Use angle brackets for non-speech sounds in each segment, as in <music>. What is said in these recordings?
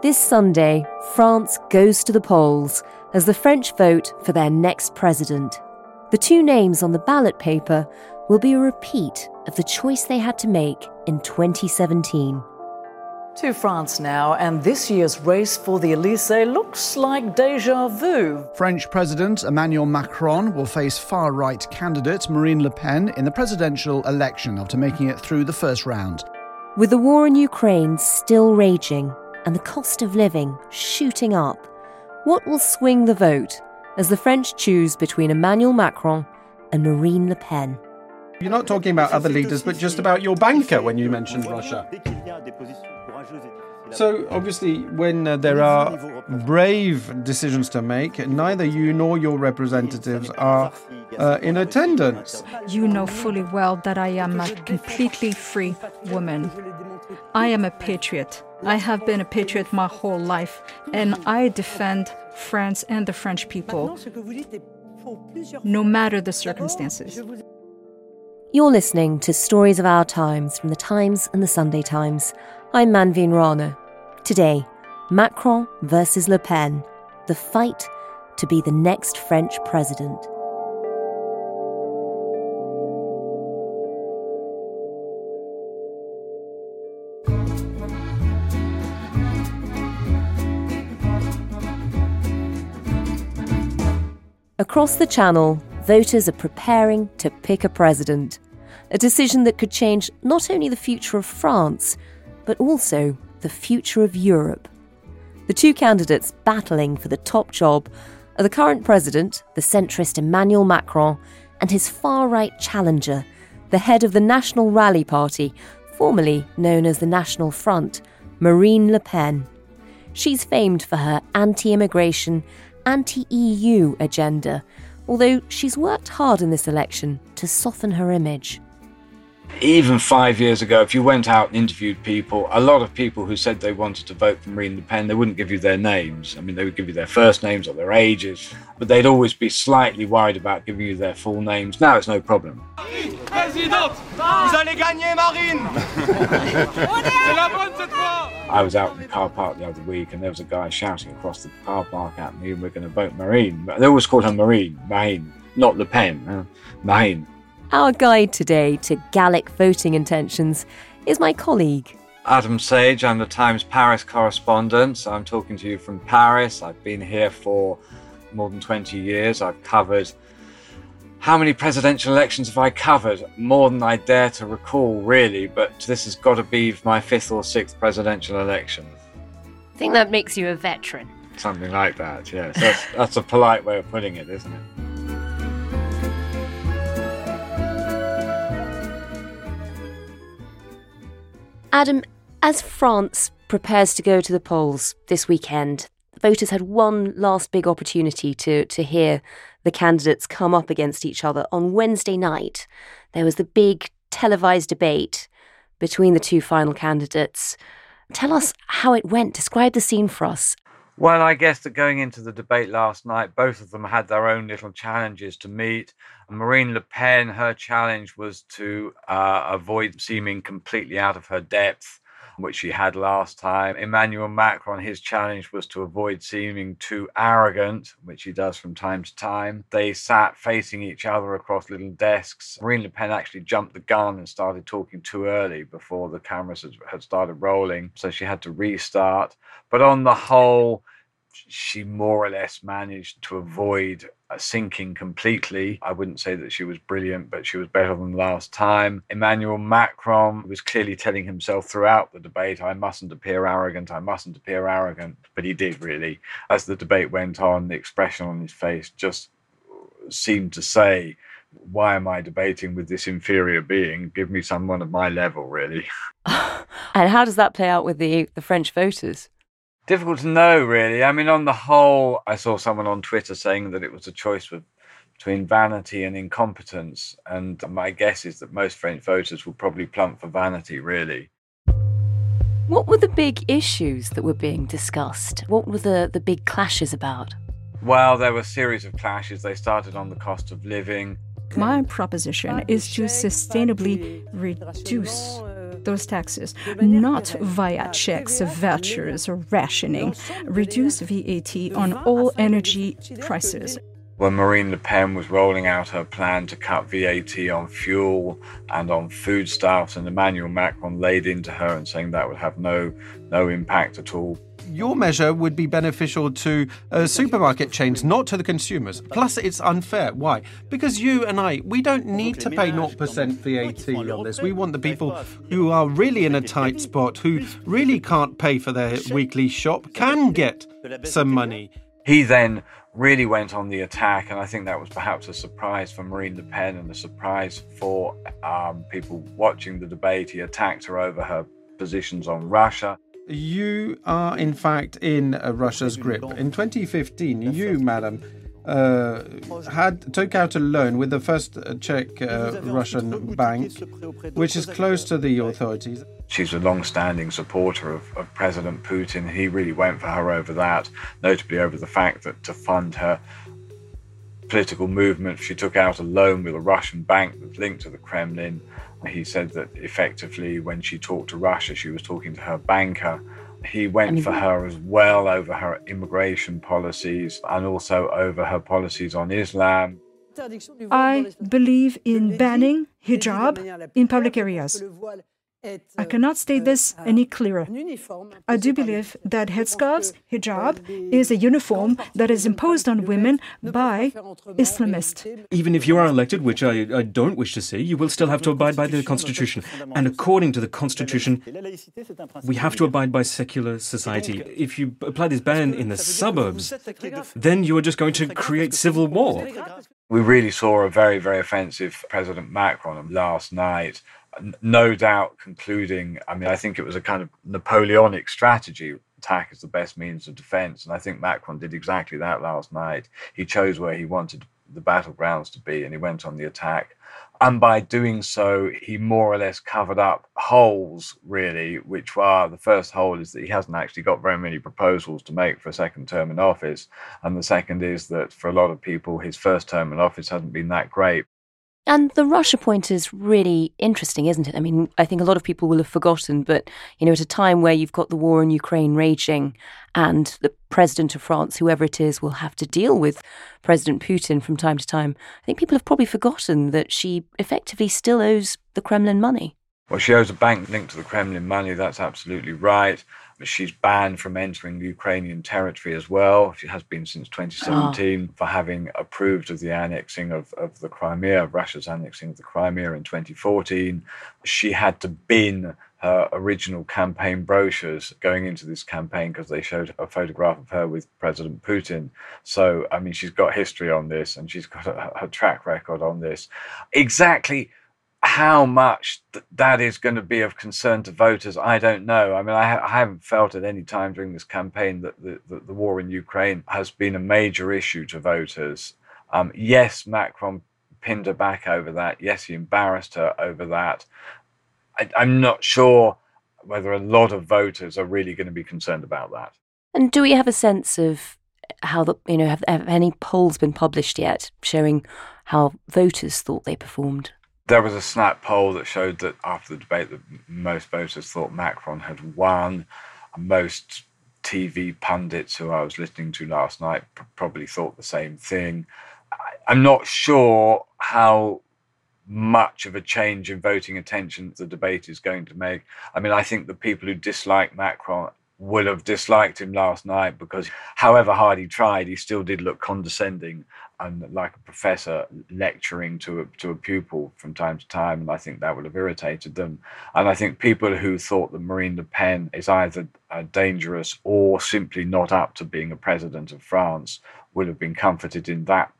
This Sunday, France goes to the polls as the French vote for their next president. The two names on the ballot paper will be a repeat of the choice they had to make in 2017. To France now, and this year's race for the Elysee looks like deja vu. French President Emmanuel Macron will face far right candidate Marine Le Pen in the presidential election after making it through the first round. With the war in Ukraine still raging and the cost of living shooting up, what will swing the vote as the French choose between Emmanuel Macron and Marine Le Pen? You're not talking about other leaders, but just about your banker when you mentioned Russia. So, obviously, when uh, there are brave decisions to make, neither you nor your representatives are uh, in attendance. You know fully well that I am a completely free woman. I am a patriot. I have been a patriot my whole life, and I defend France and the French people, no matter the circumstances. You're listening to Stories of Our Times from the Times and the Sunday Times. I'm Manveen Rana. Today, Macron versus Le Pen, the fight to be the next French president. Across the channel, voters are preparing to pick a president, a decision that could change not only the future of France, but also the future of Europe. The two candidates battling for the top job are the current president, the centrist Emmanuel Macron, and his far right challenger, the head of the National Rally Party, formerly known as the National Front, Marine Le Pen. She's famed for her anti immigration anti EU agenda, although she's worked hard in this election to soften her image. Even five years ago, if you went out and interviewed people, a lot of people who said they wanted to vote for Marine Le Pen, they wouldn't give you their names. I mean, they would give you their first names or their ages, but they'd always be slightly worried about giving you their full names. Now it's no problem. I was out in the car park the other week and there was a guy shouting across the car park at me, we're going to vote Marine. They always called her Marine, Marine, not Le Pen, uh, Marine. Our guide today to Gallic voting intentions is my colleague. Adam Sage, I'm the Times Paris correspondent. I'm talking to you from Paris. I've been here for more than 20 years. I've covered how many presidential elections have I covered? More than I dare to recall, really, but this has got to be my fifth or sixth presidential election. I think that makes you a veteran. Something like that, yes. That's, that's a polite way of putting it, isn't it? Adam, as France prepares to go to the polls this weekend, voters had one last big opportunity to, to hear the candidates come up against each other. On Wednesday night, there was the big televised debate between the two final candidates. Tell us how it went. Describe the scene for us. Well, I guess that going into the debate last night, both of them had their own little challenges to meet. Marine Le Pen, her challenge was to uh, avoid seeming completely out of her depth which she had last time. Emmanuel Macron, his challenge was to avoid seeming too arrogant, which he does from time to time. They sat facing each other across little desks. Marine Le Pen actually jumped the gun and started talking too early before the cameras had started rolling, so she had to restart. But on the whole, she more or less managed to avoid uh, sinking completely. I wouldn't say that she was brilliant, but she was better than last time. Emmanuel Macron was clearly telling himself throughout the debate, I mustn't appear arrogant, I mustn't appear arrogant. But he did really. As the debate went on, the expression on his face just uh, seemed to say why am I debating with this inferior being? Give me someone of my level, really. <laughs> and how does that play out with the, the French voters? Difficult to know, really. I mean, on the whole, I saw someone on Twitter saying that it was a choice between vanity and incompetence. And my guess is that most French voters will probably plump for vanity, really. What were the big issues that were being discussed? What were the, the big clashes about? Well, there were a series of clashes. They started on the cost of living. My proposition is to sustainably reduce those taxes, not via checks, vouchers, or rationing. Reduce VAT on all energy prices. When Marine Le Pen was rolling out her plan to cut VAT on fuel and on foodstuffs, and Emmanuel Macron laid into her and saying that would have no no impact at all your measure would be beneficial to uh, supermarket chains, not to the consumers. Plus, it's unfair. Why? Because you and I, we don't need to pay 0% VAT on this. We want the people who are really in a tight spot, who really can't pay for their weekly shop, can get some money. He then really went on the attack, and I think that was perhaps a surprise for Marine Le Pen and a surprise for um, people watching the debate. He attacked her over her positions on Russia. You are, in fact, in uh, Russia's grip. In 2015, you, madam, uh, had took out a loan with the first uh, Czech uh, Russian bank, which is close to the authorities. She's a long-standing supporter of, of President Putin. He really went for her over that, notably over the fact that to fund her political movement, she took out a loan with a Russian bank that's linked to the Kremlin. He said that effectively, when she talked to Russia, she was talking to her banker. He went for her as well over her immigration policies and also over her policies on Islam. I believe in banning hijab in public areas. I cannot state this any clearer. I do believe that headscarves, hijab, is a uniform that is imposed on women by Islamists. Even if you are elected, which I, I don't wish to see, you will still have to abide by the Constitution. And according to the Constitution, we have to abide by secular society. If you apply this ban in the suburbs, then you are just going to create civil war. We really saw a very, very offensive President Macron last night no doubt concluding, I mean, I think it was a kind of Napoleonic strategy. Attack is the best means of defense. And I think Macron did exactly that last night. He chose where he wanted the battlegrounds to be and he went on the attack. And by doing so, he more or less covered up holes, really, which were the first hole is that he hasn't actually got very many proposals to make for a second term in office. And the second is that for a lot of people, his first term in office hasn't been that great. And the Russia point is really interesting, isn't it? I mean, I think a lot of people will have forgotten, but, you know, at a time where you've got the war in Ukraine raging and the president of France, whoever it is, will have to deal with President Putin from time to time, I think people have probably forgotten that she effectively still owes the Kremlin money. Well, she owes a bank linked to the Kremlin money, that's absolutely right. She's banned from entering Ukrainian territory as well. She has been since 2017 oh. Ah. for having approved of the annexing of, of the Crimea, of Russia's annexing of the Crimea in 2014. She had to bin her original campaign brochures going into this campaign because they showed a photograph of her with President Putin. So, I mean, she's got history on this and she's got a, her track record on this. Exactly how much th- that is going to be of concern to voters, I don't know. I mean, I, ha- I haven't felt at any time during this campaign that the, the, the, war in Ukraine has been a major issue to voters. Um, yes, Macron pinned her back over that. Yes, he embarrassed her over that. I, I'm not sure whether a lot of voters are really going to be concerned about that. And do we have a sense of how the you know have, have any polls been published yet showing how voters thought they performed? There was a snap poll that showed that after the debate, that most voters thought Macron had won. Most TV pundits who I was listening to last night probably thought the same thing. I'm not sure how much of a change in voting attention the debate is going to make. I mean, I think the people who dislike Macron would have disliked him last night because, however hard he tried, he still did look condescending and like a professor lecturing to a, to a pupil from time to time, and I think that would have irritated them. And I think people who thought that Marine Le Pen is either uh, dangerous or simply not up to being a president of France would have been comforted in that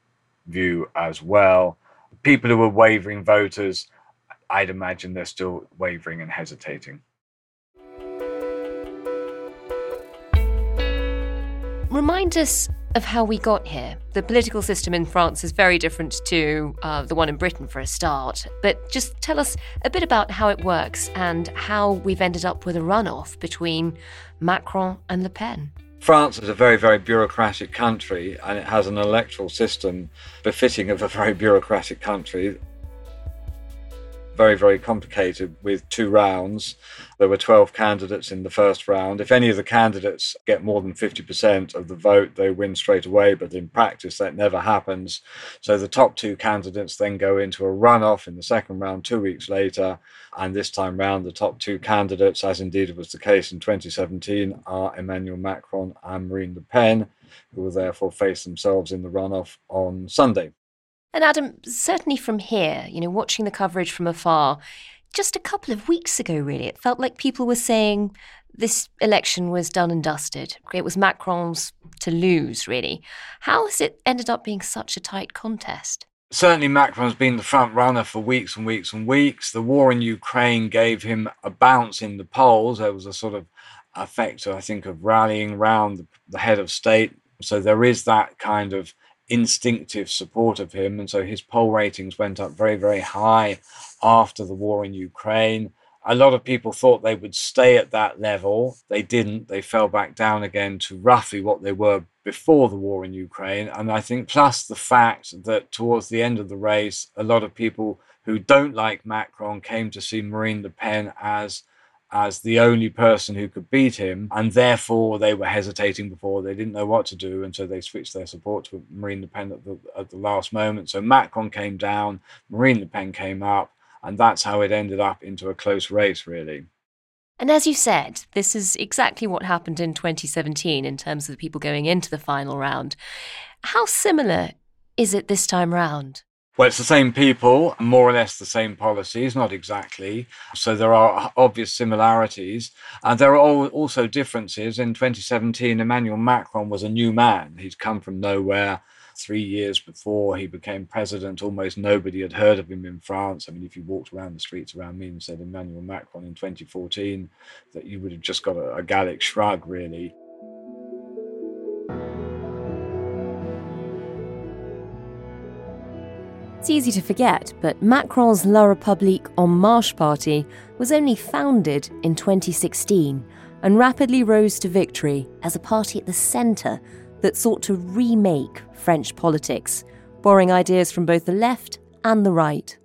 view as well. people who were wavering voters, I'd imagine they're still wavering and hesitating. Remind us of how we got here. The political system in France is very different to uh, the one in Britain for a start. But just tell us a bit about how it works and how we've ended up with a runoff between Macron and Le Pen. France is a very, very bureaucratic country and it has an electoral system befitting of a very bureaucratic country very, very complicated with two rounds. There were 12 candidates in the first round. If any of the candidates get more than 50% of the vote, they win straight away. But in practice, that never happens. So the top two candidates then go into a runoff in the second round two weeks later. And this time round, the top two candidates, as indeed was the case in 2017, are Emmanuel Macron and Marine Le Pen, who will therefore face themselves in the runoff on Sunday. And Adam, certainly from here, you know, watching the coverage from afar, just a couple of weeks ago, really, it felt like people were saying this election was done and dusted. It was Macron's to lose, really. How has it ended up being such a tight contest? Certainly, Macron's been the front runner for weeks and weeks and weeks. The war in Ukraine gave him a bounce in the polls. There was a sort of effect, I think, of rallying round the head of state. So there is that kind of instinctive support of him. And so his poll ratings went up very, very high after the war in Ukraine. A lot of people thought they would stay at that level. They didn't. They fell back down again to roughly what they were before the war in Ukraine. And I think, plus the fact that towards the end of the race, a lot of people who don't like Macron came to see Marine Le Pen as as the only person who could beat him, and therefore they were hesitating before. They didn't know what to do, and so they switched their support to Marine Le Pen at the, at the last moment. So Macron came down, Marine Le Pen came up, and that's how it ended up into a close race, really. And as you said, this is exactly what happened in 2017 in terms of the people going into the final round. How similar is it this time round? Well, it's the same people, more or less the same policies, not exactly. So there are obvious similarities. And there are also differences. In 2017, Emmanuel Macron was a new man. He'd come from nowhere. Three years before he became president, almost nobody had heard of him in France. I mean, if you walked around the streets around me and said Emmanuel Macron in 2014, that you would have just got a, a Gallic shrug, really. It's easy to forget, but Macron's La République En Marche party was only founded in 2016 and rapidly rose to victory as a party at the centre that sought to remake French politics, borrowing ideas from both the left and the right.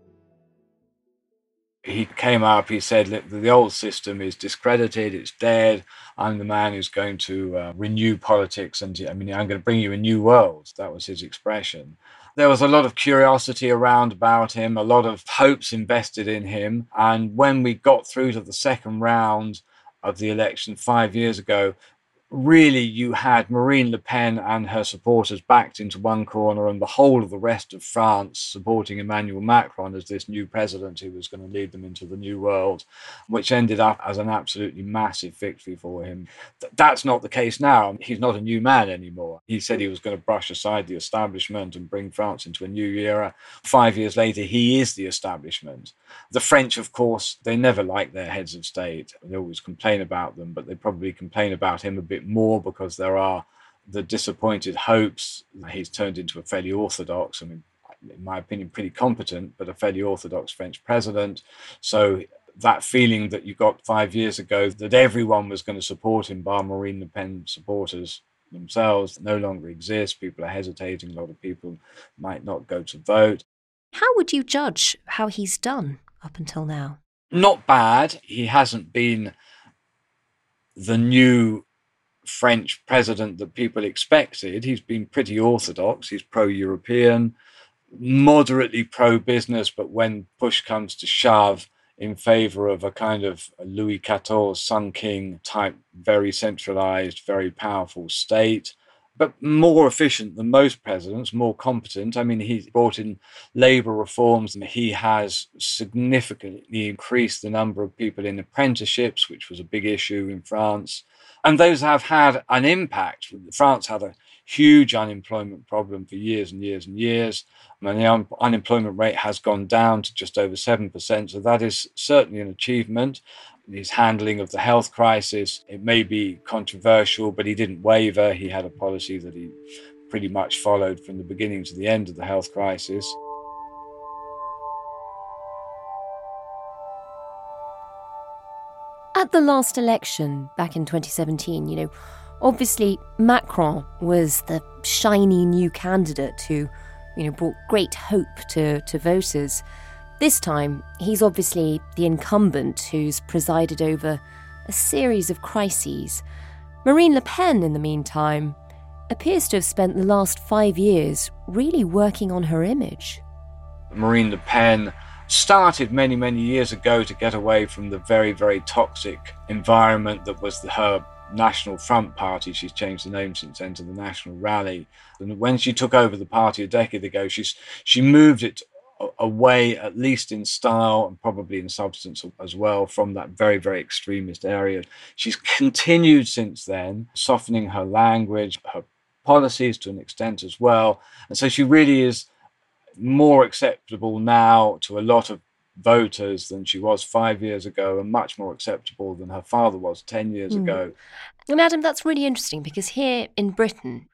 He came up, he said, the old system is discredited, it's dead. I'm the man who's going to uh, renew politics, and I mean, I'm going to bring you a new world. That was his expression there was a lot of curiosity around about him, a lot of hopes invested in him. And when we got through to the second round of the election five years ago, really you had Marine Le Pen and her supporters backed into one corner and the whole of the rest of France supporting Emmanuel Macron as this new president who was going to lead them into the new world, which ended up as an absolutely massive victory for him. that's not the case now. He's not a new man anymore. He said he was going to brush aside the establishment and bring France into a new era. Five years later, he is the establishment. The French, of course, they never like their heads of state. They always complain about them, but they probably complain about him a bit more because there are the disappointed hopes. He's turned into a fairly orthodox, I mean, in my opinion, pretty competent, but a fairly orthodox French president. So that feeling that you got five years ago that everyone was going to support him, bar Marine Le Pen supporters themselves, no longer exists. People are hesitating. A lot of people might not go to vote. How would you judge how he's done up until now? Not bad. He hasn't been the new French president that people expected. He's been pretty orthodox. He's pro European, moderately pro business, but when push comes to shove, in favor of a kind of Louis XIV Sun King type, very centralized, very powerful state but more efficient than most presidents, more competent. I mean, he's brought in labor reforms and he has significantly increased the number of people in apprenticeships, which was a big issue in France. And those have had an impact. France had a huge unemployment problem for years and years and years. I mean, the un- unemployment rate has gone down to just over 7%. So that is certainly an achievement. His handling of the health crisis, it may be controversial, but he didn't waver. He had a policy that he pretty much followed from the beginning to the end of the health crisis. At the last election back in 2017, you know, obviously Macron was the shiny new candidate who, you know, brought great hope to, to voters. This time, he's obviously the incumbent who's presided over a series of crises. Marine Le Pen, in the meantime, appears to have spent the last five years really working on her image. Marine Le Pen started many, many years ago to get away from the very, very toxic environment that was the, her National Front Party. She's changed the name since then to the National Rally. And when she took over the party a decade ago, she's she moved it away, at least in style and probably in substance as well, from that very, very extremist area. She's continued since then, softening her language, her policies to an extent as well. And so she really is more acceptable now to a lot of voters than she was five years ago and much more acceptable than her father was 10 years mm. ago. And Adam, that's really interesting because here in Britain,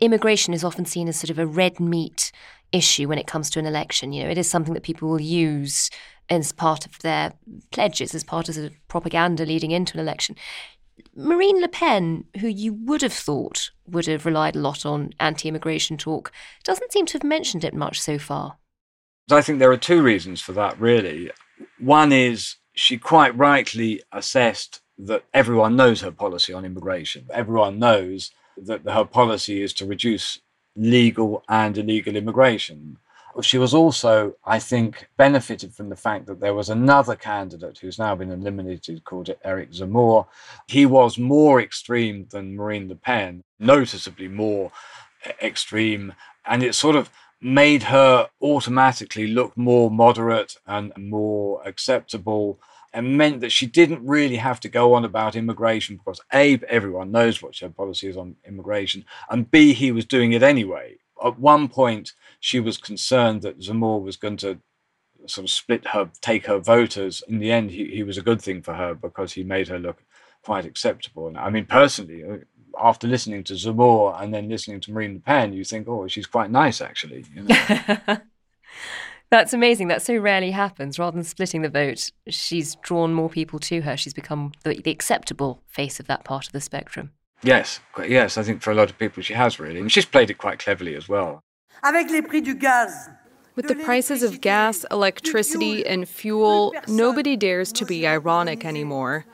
immigration is often seen as sort of a red meat issue when it comes to an election. You know, it is something that people will use as part of their pledges, as part of the propaganda leading into an election. Marine Le Pen, who you would have thought would have relied a lot on anti immigration talk, doesn't seem to have mentioned it much so far. I think there are two reasons for that, really. One is she quite rightly assessed that everyone knows her policy on immigration. Everyone knows that her policy is to reduce legal and illegal immigration. She was also, I think, benefited from the fact that there was another candidate who's now been eliminated called Eric Zemmour. He was more extreme than Marine Le Pen, noticeably more eh, extreme. And it sort of made her automatically look more moderate and more acceptable and meant that she didn't really have to go on about immigration because A, everyone knows what her policy is on immigration, and B, he was doing it anyway. At one point, she was concerned that Zemmour was going to sort of split her, take her voters. In the end, he, he was a good thing for her because he made her look quite acceptable. And I mean, personally, uh, after listening to Zemmour and then listening to Marine Le Pen, you think, oh, she's quite nice, actually. You know? <laughs> That's amazing. That so rarely happens. Rather than splitting the vote, she's drawn more people to her. She's become the, the acceptable face of that part of the spectrum. Yes, yes. I think for a lot of people, she has really, and she's played it quite cleverly as well. With the prices of gas, electricity, and fuel, nobody dares to be ironic anymore.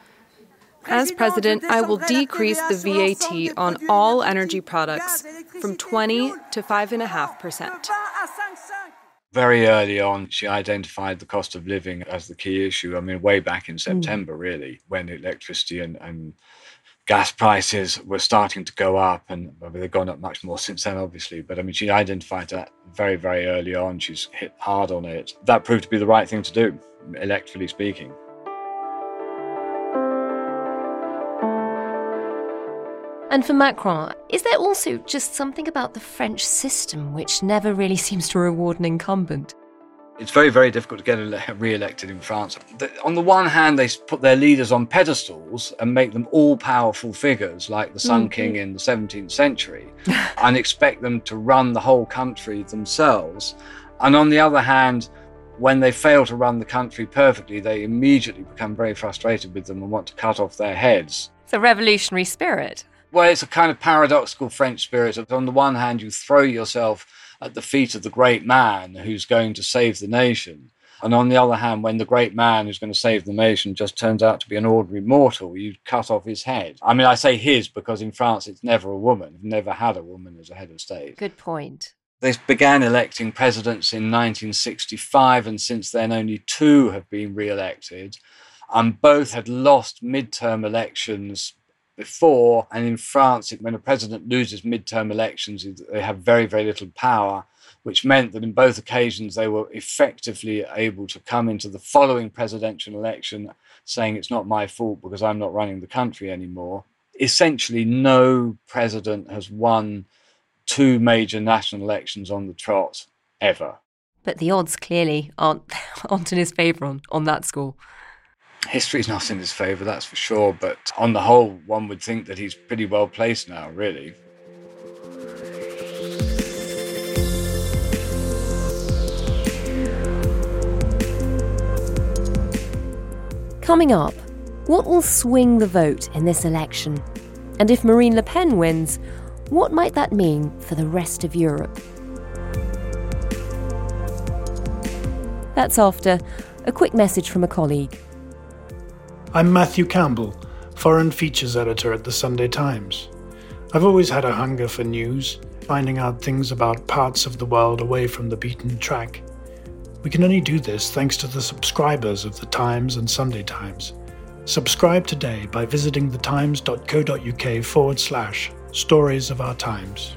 As president, I will decrease the VAT on all energy products from 20 to 5.5%. Very early on, she identified the cost of living as the key issue. I mean, way back in hmm. September, mm. really, when electricity and, and gas prices were starting to go up, and they've gone up much more since then, obviously. But I mean, she identified that very, very early on. She's hit hard on it. That proved to be the right thing to do, electorally speaking. And for Macron, is there also just something about the French system which never really seems to reward an incumbent? It's very, very difficult to get <laughs> re elected in France. On the one hand, they put their leaders on pedestals and make them all powerful figures like the Sun mm-hmm. King in the 17th century <laughs> and expect them to run the whole country themselves. And on the other hand, when they fail to run the country perfectly, they immediately become very frustrated with them and want to cut off their heads. It's a revolutionary spirit. Well, it's a kind of paradoxical French spirit. On the one hand, you throw yourself at the feet of the great man who's going to save the nation. And on the other hand, when the great man who's going to save the nation just turns out to be an ordinary mortal, you cut off his head. I mean, I say his because in France it's never a woman. We've never had a woman as a head of state. Good point. They began electing presidents in 1965, and since then only two have been re elected. And both had lost midterm elections before. And in France, when a president loses midterm elections, they have very, very little power, which meant that in both occasions they were effectively able to come into the following presidential election saying it's not my fault because I'm not running the country anymore. essentially no president has won two major national elections on the trot ever. But the odds clearly aren't, <laughs> aren't in his favour on, on that score. History's not in his favour, that's for sure. But on the whole, one would think that he's pretty well placed now, really. Coming up, what will swing the vote in this election? And if Marine Le Pen wins, what might that mean for the rest of Europe? That's after a quick message from a colleague. I'm Matthew Campbell, Foreign Features Editor at the Sunday Times. I've always had a hunger for news, finding out things about parts of the world away from the beaten track. We can only do this thanks to the subscribers of the Times and Sunday Times. Subscribe today by visiting thetimes.co.uk forward slash stories of our times.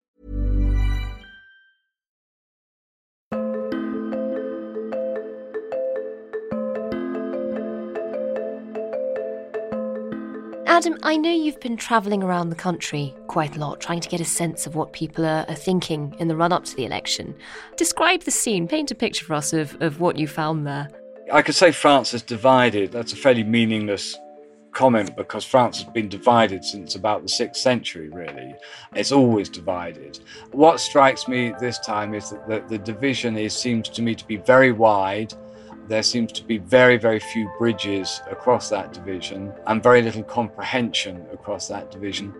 Adam, I know you've been travelling around the country quite a lot, trying to get a sense of what people are, are thinking in the run up to the election. Describe the scene, paint a picture for us of, of what you found there. I could say France is divided. That's a fairly meaningless comment because France has been divided since about the sixth century, really. It's always divided. What strikes me this time is that the, the division is, seems to me to be very wide there seems to be very, very few bridges across that division and very little comprehension across that division.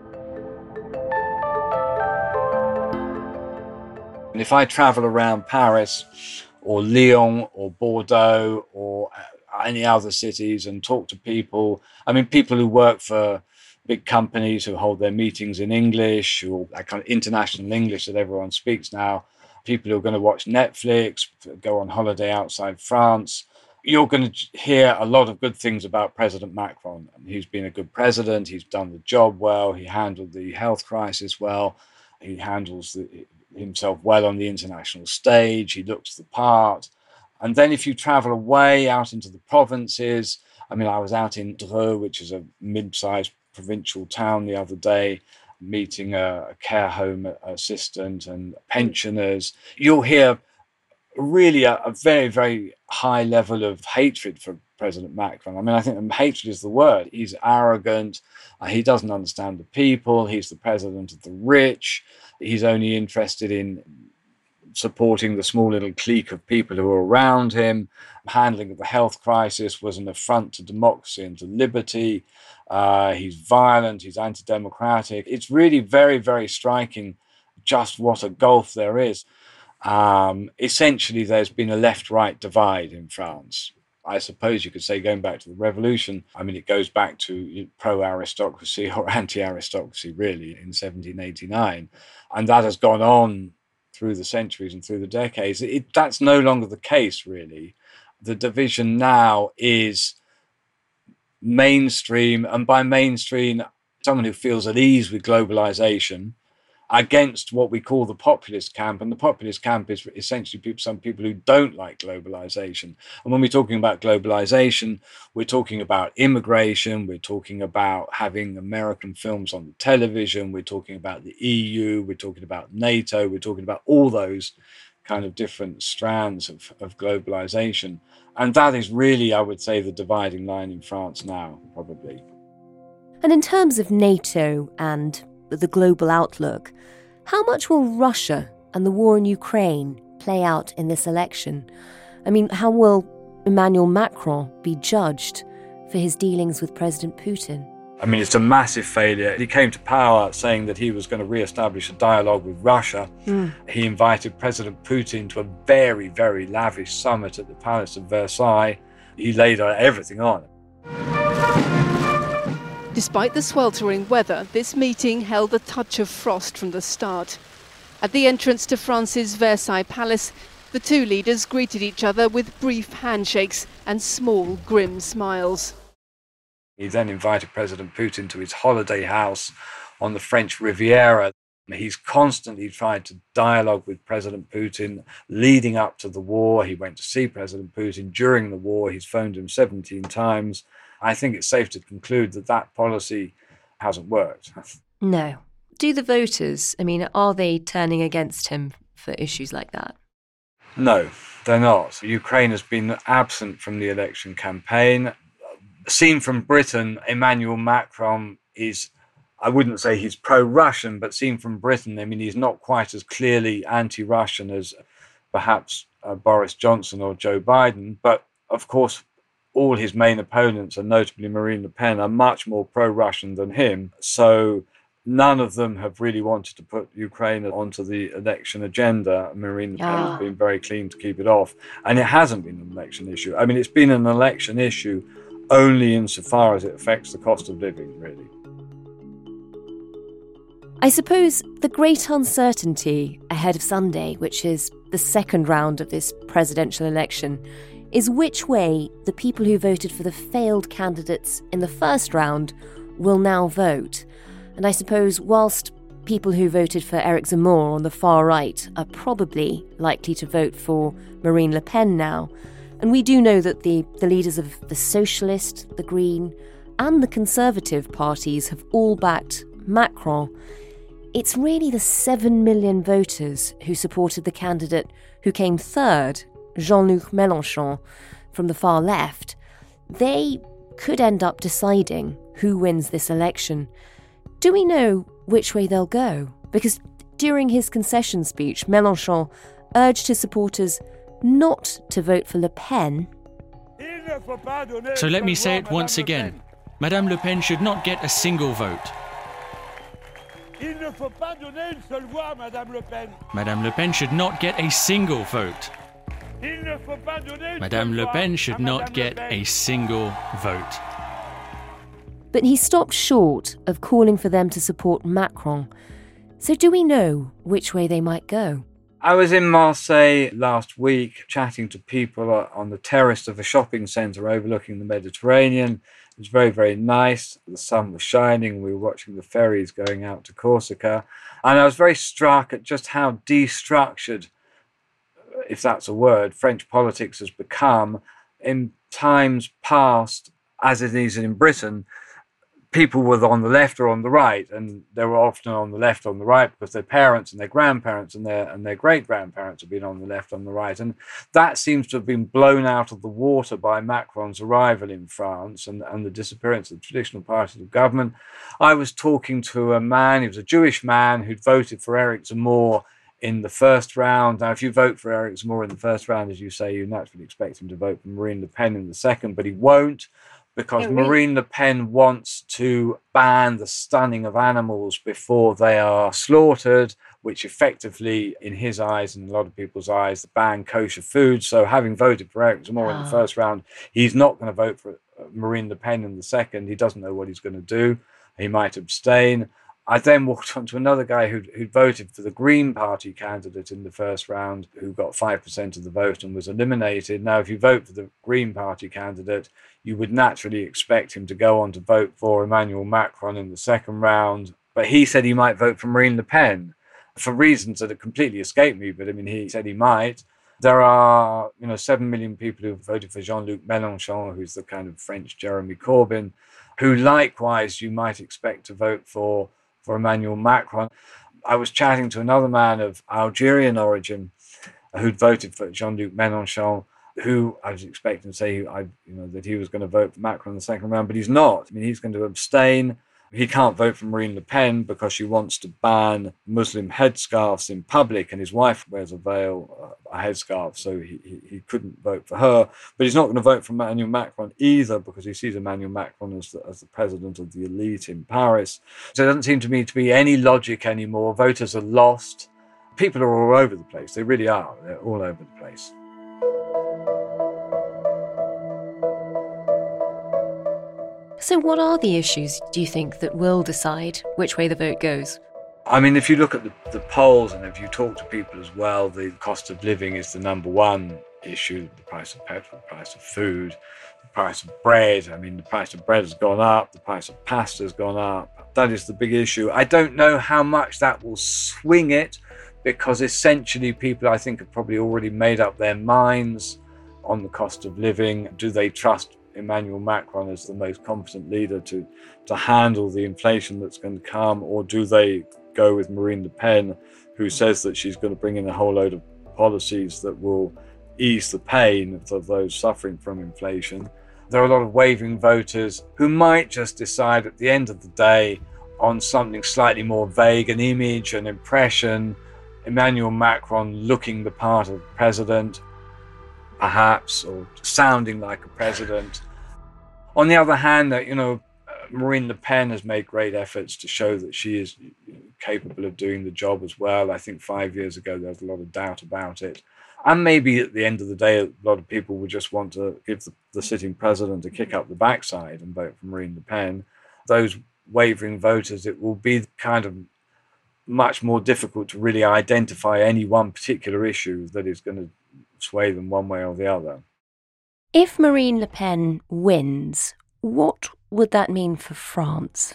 And if I travel around Paris or Lyon or Bordeaux or any other cities and talk to people, I mean, people who work for big companies who hold their meetings in English or that kind of international English that everyone speaks now, people who are going to watch Netflix, go on holiday outside France. You're going to hear a lot of good things about President Macron. He's been a good president. He's done the job well. He handled the health crisis well. He handles the, himself well on the international stage. He looks the part. And then if you travel away out into the provinces, I mean, I was out in Dreux, which is a mid-sized provincial town the other day, meeting a, care home assistant and pensioners, you'll hear really a, a, very, very high level of hatred for President Macron. I mean, I think hatred is the word. He's arrogant. Uh, he doesn't understand the people. He's the president of the rich. He's only interested in supporting the small little clique of people who are around him. Handling of the health crisis was an affront to democracy and to liberty. Uh, he's violent, he's anti democratic. It's really very, very striking just what a gulf there is. Um, essentially, there's been a left right divide in France. I suppose you could say, going back to the revolution, I mean, it goes back to pro aristocracy <laughs> or anti aristocracy, really, in 1789. And that has gone on through the centuries and through the decades. It, that's no longer the case, really. The division now is mainstream, and by mainstream, someone who feels at ease with globalization against what we call the populist camp. And the populist camp is essentially people, some people who don't like globalization. And when we're talking about globalization, we're talking about immigration, we're talking about having American films on television, we're talking about the EU, we're talking about NATO, we're talking about all those kind of different strands of, of globalization. And that is really, I would say, the dividing line in France now, probably. And in terms of NATO and the global outlook, how much will Russia and the war in Ukraine play out in this election? I mean, how will Emmanuel Macron be judged for his dealings with President Putin? I mean, it's a massive failure. He came to power saying that he was going to re establish a dialogue with Russia. Mm. He invited President Putin to a very, very lavish summit at the Palace of Versailles. He laid everything on. Despite the sweltering weather, this meeting held a touch of frost from the start. At the entrance to France's Versailles Palace, the two leaders greeted each other with brief handshakes and small, grim smiles. He then invited President Putin to his holiday house on the French Riviera. He's constantly tried to dialogue with President Putin leading up to the war. He went to see President Putin during the war. He's phoned him 17 times. I think it's safe to conclude that that policy hasn't worked. No. Do the voters, I mean, are they turning against him for issues like that? No, they're not. Ukraine has been absent from the election campaign. Seen from Britain, Emmanuel Macron is, I wouldn't say he's pro Russian, but seen from Britain, I mean, he's not quite as clearly anti Russian as perhaps uh, Boris Johnson or Joe Biden. But of course, all his main opponents, and notably Marine Le Pen, are much more pro Russian than him. So none of them have really wanted to put Ukraine onto the election agenda. Marine Le Pen has ah. been very keen to keep it off. And it hasn't been an election issue. I mean, it's been an election issue only insofar as it affects the cost of living, really. I suppose the great uncertainty ahead of Sunday, which is the second round of this presidential election, is which way the people who voted for the failed candidates in the first round will now vote. And I suppose, whilst people who voted for Eric Zemmour on the far right are probably likely to vote for Marine Le Pen now, and we do know that the, the leaders of the Socialist, the Green, and the Conservative parties have all backed Macron. It's really the 7 million voters who supported the candidate who came third Jean Luc Mélenchon from the far left, they could end up deciding who wins this election. Do we know which way they'll go? Because during his concession speech, Mélenchon urged his supporters not to vote for Le Pen. So let me say it once again Madame Le Pen should not get a single vote. Madame Le Pen should not get a single vote. Madame Le Pen should not get a single vote. But he stopped short of calling for them to support Macron. So, do we know which way they might go? I was in Marseille last week chatting to people on the terrace of a shopping centre overlooking the Mediterranean. It was very, very nice. The sun was shining. We were watching the ferries going out to Corsica. And I was very struck at just how destructured if that's a word, French politics has become in times past, as it is in Britain, people were on the left or on the right, and they were often on the left, on the right, because their parents and their grandparents and their and their great grandparents have been on the left, on the right, and that seems to have been blown out of the water by Macron's arrival in France and, and the disappearance of the traditional parties of government. I was talking to a man; he was a Jewish man who'd voted for Eric Zemmour in the first round. Now, if you vote for Eric Zemmour in the first round, as you say, you naturally expect him to vote for Marine Le Pen in the second, but he won't because really? Marine Le Pen wants to ban the stunning of animals before they are slaughtered, which effectively, in his eyes and a lot of people's eyes, the ban kosher food. So, having voted for Eric Zemmour oh. in the ah. first round, he's not going to vote for uh, Marine Le Pen in the second. He doesn't know what he's going to do. He might abstain. I then walked on to another guy who'd, who'd voted for the Green Party candidate in the first round, who got 5% of the vote and was eliminated. Now, if you vote for the Green Party candidate, you would naturally expect him to go on to vote for Emmanuel Macron in the second round. But he said he might vote for Marine Le Pen for reasons that have completely escaped me. But I mean, he said he might. There are, you know, seven million people who voted for Jean-Luc Mélenchon, who's the kind of French Jeremy Corbyn, who likewise you might expect to vote for for Emmanuel Macron. I was chatting to another man of Algerian origin who'd voted for Jean-Luc Mélenchon, who I was expecting to say I, you know, that he was going to vote for Macron in the second round, but he's not. I mean, he's going to abstain. He can't vote for Marine Le Pen because she wants to ban Muslim headscarves in public, and his wife wears a veil, a headscarf, so he, he, he, couldn't vote for her. But he's not going to vote for Emmanuel Macron either because he sees Emmanuel Macron as the, as the president of the elite in Paris. So it doesn't seem to me to be any logic anymore. Voters are lost. People are all over the place. They really are. They're all over the place. So, what are the issues, do you think, that will decide which way the vote goes? I mean, if you look at the, the, polls and if you talk to people as well, the cost of living is the number one issue the price of petrol, the price of food, the price of bread. I mean, the price of bread has gone up, the price of pasta has gone up. That is the big issue. I don't know how much that will swing it because essentially people, I think, have probably already made up their minds on the cost of living. Do they trust Emmanuel Macron as the most competent leader to, to handle the inflation that's going to come, or do they go with Marine Le Pen, who says that she's going to bring in a whole load of policies that will ease the pain of those suffering from inflation? There are a lot of wavering voters who might just decide at the end of the day on something slightly more vague, an image, an impression, Emmanuel Macron looking the part of president, perhaps, or sounding like a president. On the other hand, that you know, uh, Marine Le Pen has made great efforts to show that she is capable of doing the job as well. I think five years ago there was a lot of doubt about it. And maybe at the end of the day, a lot of people would just want to give the, the sitting president a kick up the backside and vote for Marine Le Pen. Those wavering voters, it will be kind of much more difficult to really identify any one particular issue that is going to sway them one way or the other. If Marine Le Pen wins, what would that mean for France?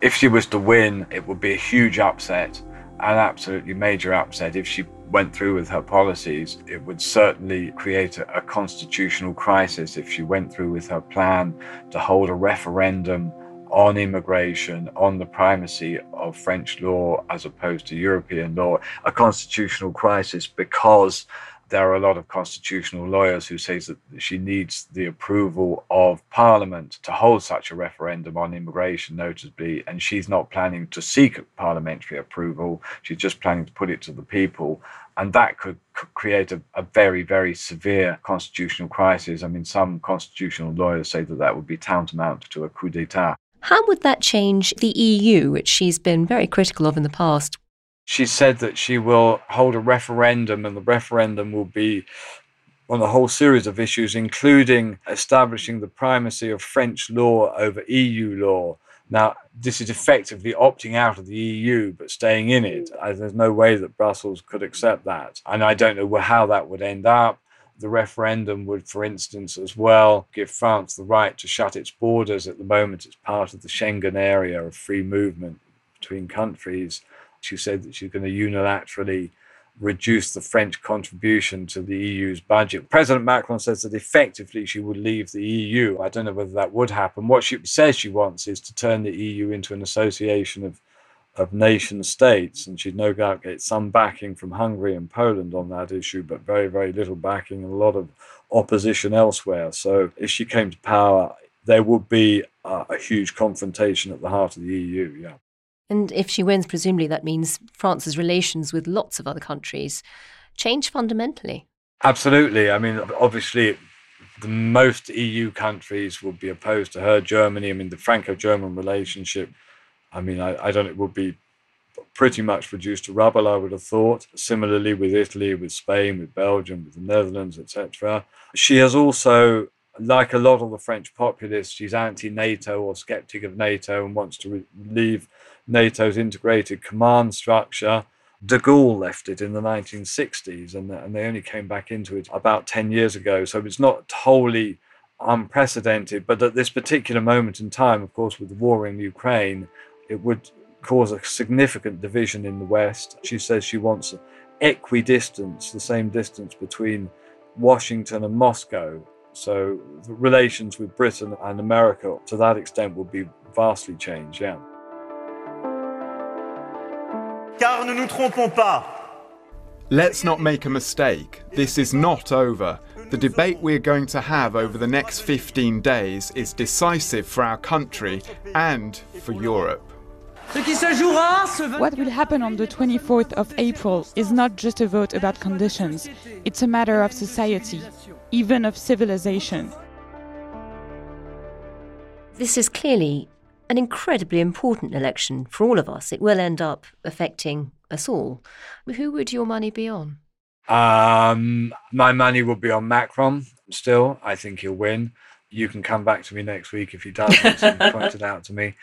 If she was to win, it would be a huge upset, an absolutely major upset. If she went through with her policies, it would certainly create a, a constitutional crisis if she went through with her plan to hold a referendum on immigration, on the primacy of French law as opposed to European law, a constitutional crisis because there are a lot of constitutional lawyers who say that she needs the approval of Parliament to hold such a referendum on immigration, notably, and she's not planning to seek parliamentary approval. She's just planning to put it to the people. And that could, create a, a, very, very severe constitutional crisis. I mean, some constitutional lawyers say that that would be tantamount to a coup d'etat. How would that change the EU, which she's been very critical of in the past? She said that she will hold a referendum, and the referendum will be on a whole series of issues, including establishing the primacy of French law over EU law. Now, this is effectively opting out of the EU but staying in it. There's no way that Brussels could accept that. And I don't know how that would end up. The referendum would, for instance, as well give France the right to shut its borders. At the moment, it's part of the Schengen area of free movement between countries. She said that she's going to unilaterally reduce the French contribution to the EU's budget. President Macron says that effectively she would leave the EU. I don't know whether that would happen. What she says she wants is to turn the EU into an association of of nation states, and she'd no doubt get some backing from Hungary and Poland on that issue, but very, very little backing and a lot of opposition elsewhere. So if she came to power, there would be a, a huge confrontation at the heart of the EU. Yeah. And if she wins, presumably that means France's relations with lots of other countries change fundamentally. Absolutely. I mean, obviously, the most EU countries would be opposed to her. Germany, I mean, the Franco German relationship, I mean, I, I don't it would be pretty much reduced to rubble, I would have thought. Similarly with Italy, with Spain, with Belgium, with the Netherlands, etc. She has also like a lot of the French populists, she's anti NATO or skeptic of NATO and wants to re- leave NATO's integrated command structure. De Gaulle left it in the 1960s, and, and they only came back into it about 10 years ago. So it's not wholly unprecedented, but at this particular moment in time, of course, with the war in Ukraine, it would cause a significant division in the West. She says she wants equidistance, the same distance between Washington and Moscow. So relations with Britain and America to that extent would be vastly changed, yeah. Car ne nous trompons pas. Let's not make a mistake. This is not over. The debate we're going to have over the next 15 days is decisive for our country and for Europe. What will happen on the 24th of April is not just a vote about conditions, it's a matter of society, even of civilization. This is clearly an incredibly important election for all of us. It will end up affecting us all. Who would your money be on? Um, my money would be on Macron still. I think he'll win. You can come back to me next week if he doesn't and <laughs> point it out to me.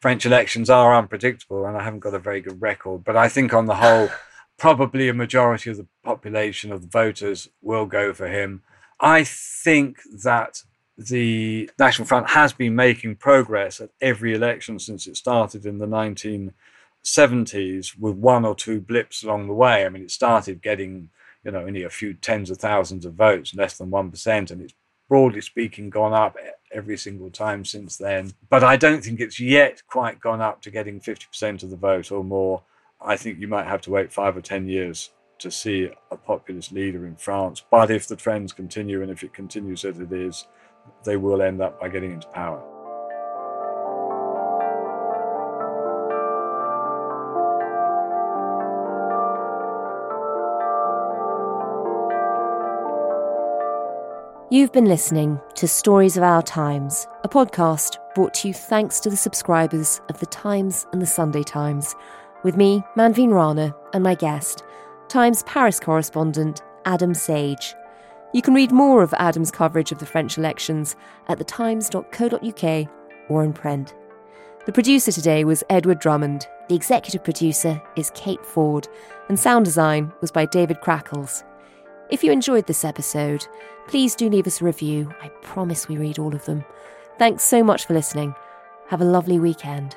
French elections are unpredictable and I haven't got a very good record. But I think on the whole, <laughs> probably a majority of the population of the voters will go for him. I think that the National Front has been making progress at every election since it started in the 1970s with one or two blips along the way. I mean, it started getting, you know, only a few tens of thousands of votes, less than 1%, and it's broadly speaking gone up every single time since then. But I don't think it's yet quite gone up to getting 50% of the vote or more. I think you might have to wait five or 10 years to see a populist leader in France. But if the trends continue and if it continues as it is, they will end up by getting into power. You've been listening to Stories of Our Times, a podcast brought to you thanks to the subscribers of The Times and The Sunday Times, with me, Manveen Rana, and my guest, Times Paris correspondent Adam Sage. You can read more of Adam's coverage of the French elections at thetimes.co.uk or in print. The producer today was Edward Drummond, the executive producer is Kate Ford, and sound design was by David Crackles. If you enjoyed this episode, please do leave us a review. I promise we read all of them. Thanks so much for listening. Have a lovely weekend.